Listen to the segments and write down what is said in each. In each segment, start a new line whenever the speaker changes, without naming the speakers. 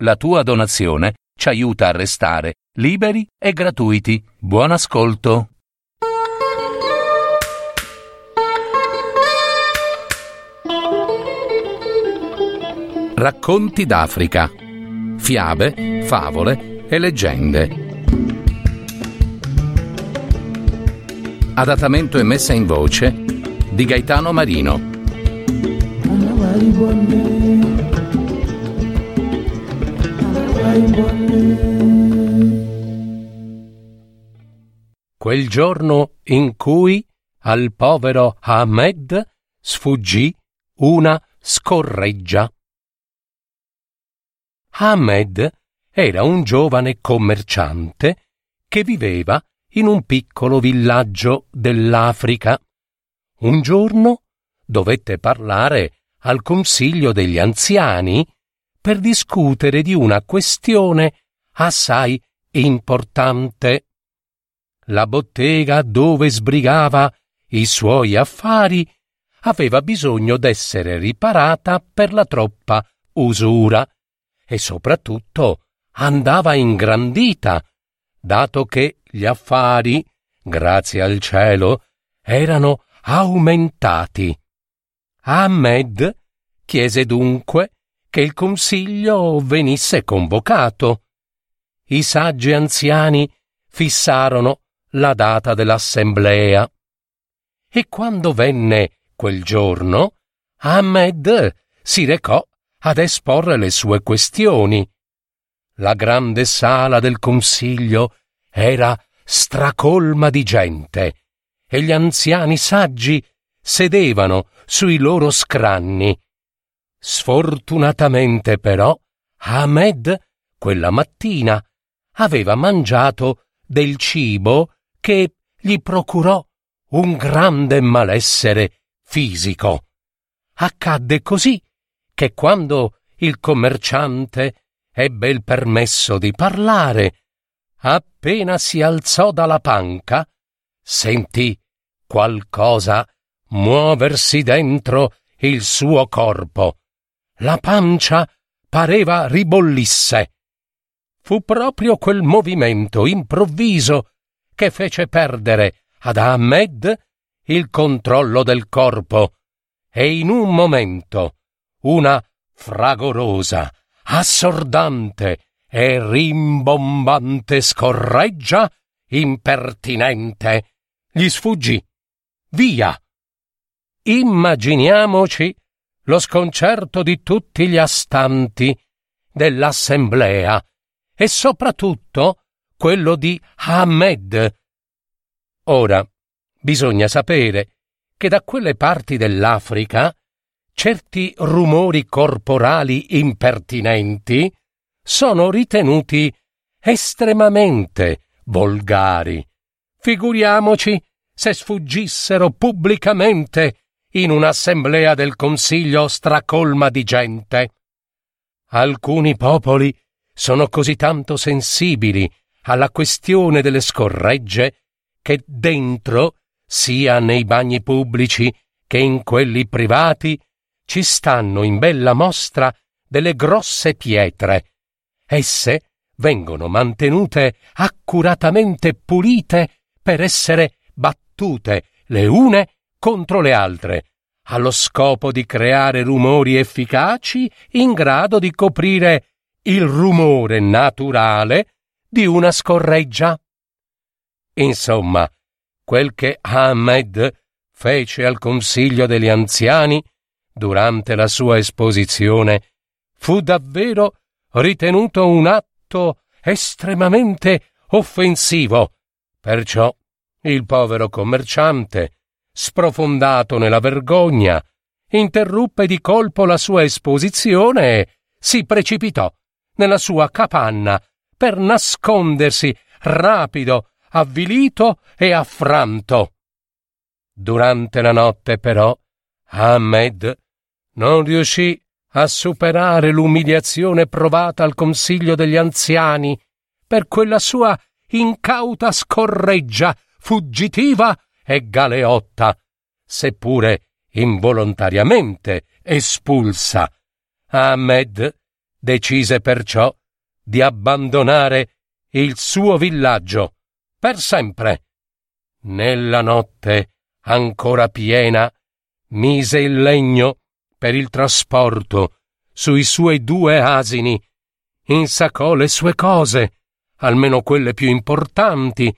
La tua donazione ci aiuta a restare liberi e gratuiti. Buon ascolto. Racconti d'Africa. Fiabe, favole e leggende. Adattamento e messa in voce di Gaetano Marino. Quel giorno in cui al povero Ahmed sfuggì una scorreggia. Ahmed era un giovane commerciante che viveva in un piccolo villaggio dell'Africa. Un giorno dovette parlare al consiglio degli anziani per discutere di una questione assai importante. La bottega dove sbrigava i suoi affari aveva bisogno d'essere riparata per la troppa usura e soprattutto andava ingrandita, dato che gli affari, grazie al cielo, erano aumentati. Ahmed chiese dunque che il consiglio venisse convocato. I saggi anziani fissarono la data dell'assemblea. E quando venne quel giorno, Ahmed si recò ad esporre le sue questioni. La grande sala del consiglio era stracolma di gente e gli anziani saggi sedevano sui loro scranni. Sfortunatamente però Ahmed quella mattina aveva mangiato del cibo che gli procurò un grande malessere fisico. Accadde così che quando il commerciante ebbe il permesso di parlare, appena si alzò dalla panca, sentì qualcosa muoversi dentro il suo corpo. La pancia pareva ribollisse. Fu proprio quel movimento improvviso che fece perdere ad Ahmed il controllo del corpo e in un momento una fragorosa, assordante e rimbombante scorreggia impertinente gli sfuggì. Via! Immaginiamoci lo sconcerto di tutti gli astanti dell'assemblea e soprattutto quello di Ahmed. Ora, bisogna sapere che da quelle parti dell'Africa certi rumori corporali impertinenti sono ritenuti estremamente volgari. Figuriamoci se sfuggissero pubblicamente in un'assemblea del Consiglio stracolma di gente. Alcuni popoli sono così tanto sensibili alla questione delle scorregge che dentro, sia nei bagni pubblici che in quelli privati, ci stanno in bella mostra delle grosse pietre. Esse vengono mantenute accuratamente pulite per essere battute le une contro le altre, allo scopo di creare rumori efficaci in grado di coprire il rumore naturale di una scorreggia. Insomma, quel che Ahmed fece al Consiglio degli anziani durante la sua esposizione fu davvero ritenuto un atto estremamente offensivo. Perciò il povero commerciante, sprofondato nella vergogna, interruppe di colpo la sua esposizione e si precipitò nella sua capanna per nascondersi rapido, avvilito e affranto. Durante la notte, però, Ahmed non riuscì a superare l'umiliazione provata al Consiglio degli anziani per quella sua incauta scorreggia fuggitiva e galeotta, seppure involontariamente espulsa. Ahmed decise perciò di abbandonare il suo villaggio per sempre. Nella notte ancora piena mise il legno per il trasporto sui suoi due asini, insacò le sue cose, almeno quelle più importanti,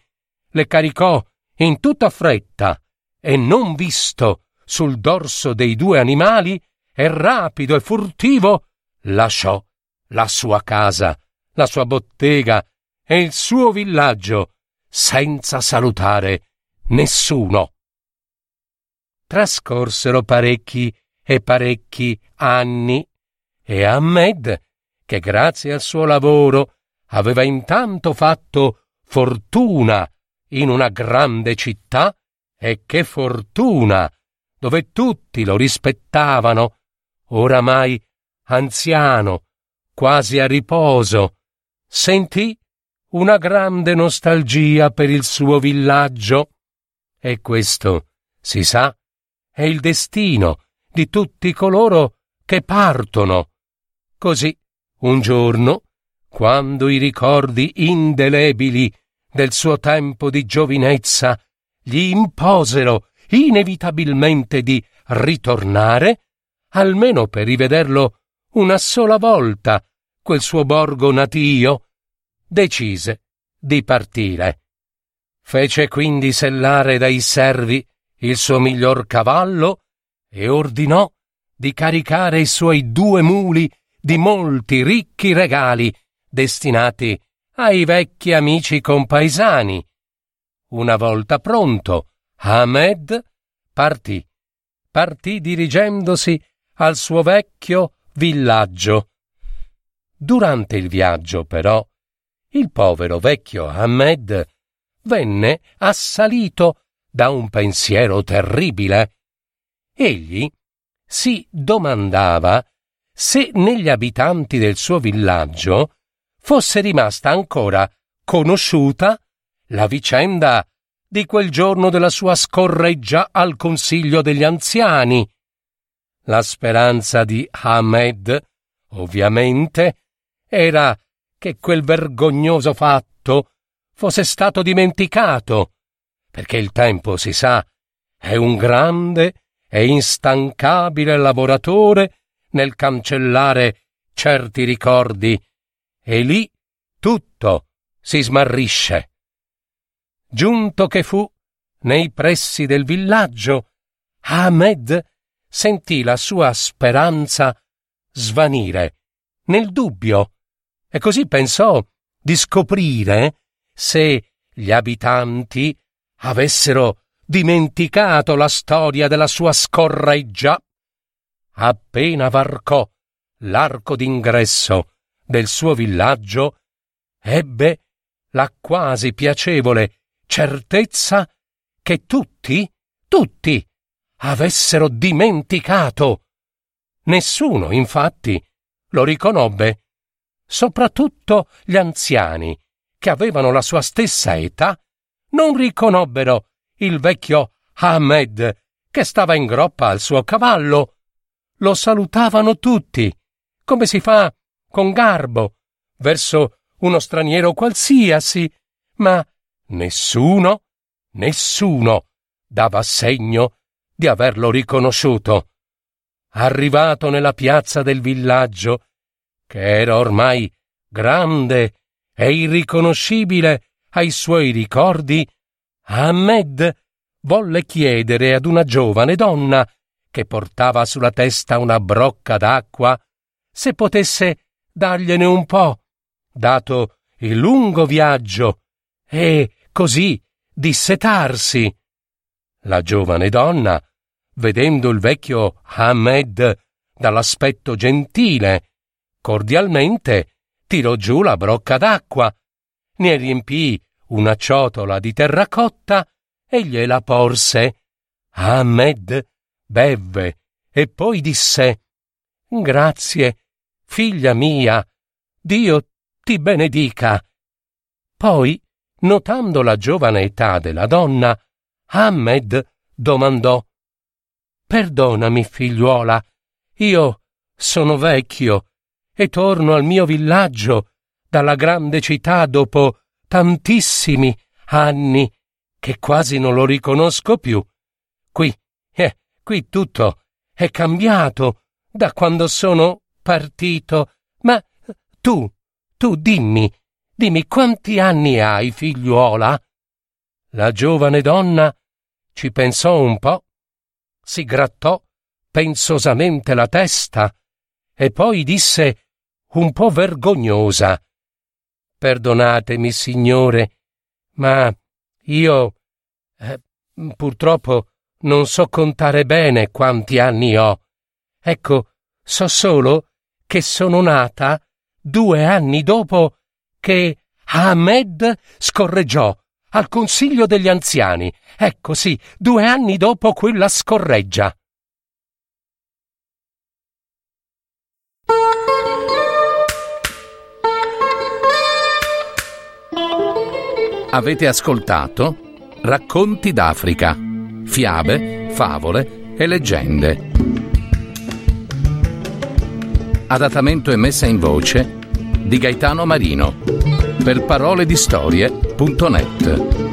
le caricò in tutta fretta e non visto sul dorso dei due animali e rapido e furtivo lasciò la sua casa, la sua bottega e il suo villaggio senza salutare nessuno. Trascorsero parecchi e parecchi anni e Ahmed, che grazie al suo lavoro aveva intanto fatto fortuna in una grande città, e che fortuna, dove tutti lo rispettavano, oramai anziano, quasi a riposo, sentì una grande nostalgia per il suo villaggio. E questo, si sa, è il destino di tutti coloro che partono. Così, un giorno, quando i ricordi indelebili del suo tempo di giovinezza gli imposero inevitabilmente di ritornare, almeno per rivederlo una sola volta, quel suo borgo natio, decise di partire. Fece quindi sellare dai servi il suo miglior cavallo e ordinò di caricare i suoi due muli di molti ricchi regali destinati ai vecchi amici compaesani. Una volta pronto, Ahmed partì. Partì dirigendosi al suo vecchio villaggio. Durante il viaggio, però, il povero vecchio Ahmed venne assalito da un pensiero terribile. Egli si domandava se negli abitanti del suo villaggio fosse rimasta ancora conosciuta la vicenda di quel giorno della sua scorreggia al consiglio degli anziani. La speranza di Ahmed, ovviamente, era che quel vergognoso fatto fosse stato dimenticato, perché il tempo, si sa, è un grande e instancabile lavoratore nel cancellare certi ricordi, e lì tutto si smarrisce. Giunto che fu nei pressi del villaggio, Ahmed sentì la sua speranza svanire nel dubbio e così pensò di scoprire se gli abitanti avessero dimenticato la storia della sua scorreggia. Appena varcò l'arco d'ingresso del suo villaggio, ebbe la quasi piacevole certezza che tutti, tutti, avessero dimenticato. Nessuno, infatti, lo riconobbe, soprattutto gli anziani, che avevano la sua stessa età, non riconobbero il vecchio Ahmed che stava in groppa al suo cavallo. Lo salutavano tutti, come si fa con garbo, verso uno straniero qualsiasi, ma Nessuno, nessuno dava segno di averlo riconosciuto. Arrivato nella piazza del villaggio, che era ormai grande e irriconoscibile ai suoi ricordi, Ahmed volle chiedere ad una giovane donna che portava sulla testa una brocca d'acqua se potesse dargliene un po', dato il lungo viaggio e così dissetarsi. La giovane donna, vedendo il vecchio Ahmed dall'aspetto gentile, cordialmente tirò giù la brocca d'acqua, ne riempì una ciotola di terracotta e gliela porse. Ahmed bevve e poi disse Grazie, figlia mia, Dio ti benedica. Poi Notando la giovane età della donna, Ahmed domandò Perdonami, figliuola, io sono vecchio e torno al mio villaggio dalla grande città dopo tantissimi anni che quasi non lo riconosco più. Qui, eh, qui tutto è cambiato da quando sono partito. Ma tu, tu dimmi, dimmi quanti anni hai, figliuola? La giovane donna ci pensò un po', si grattò pensosamente la testa e poi disse un po' vergognosa Perdonatemi, signore, ma io eh, purtroppo non so contare bene quanti anni ho. Ecco, so solo che sono nata due anni dopo che Ahmed scorreggiò al Consiglio degli Anziani. Ecco sì, due anni dopo quella scorreggia.
Avete ascoltato Racconti d'Africa, fiabe, favole e leggende. Adattamento e messa in voce di Gaetano Marino. Per paroledistorie.net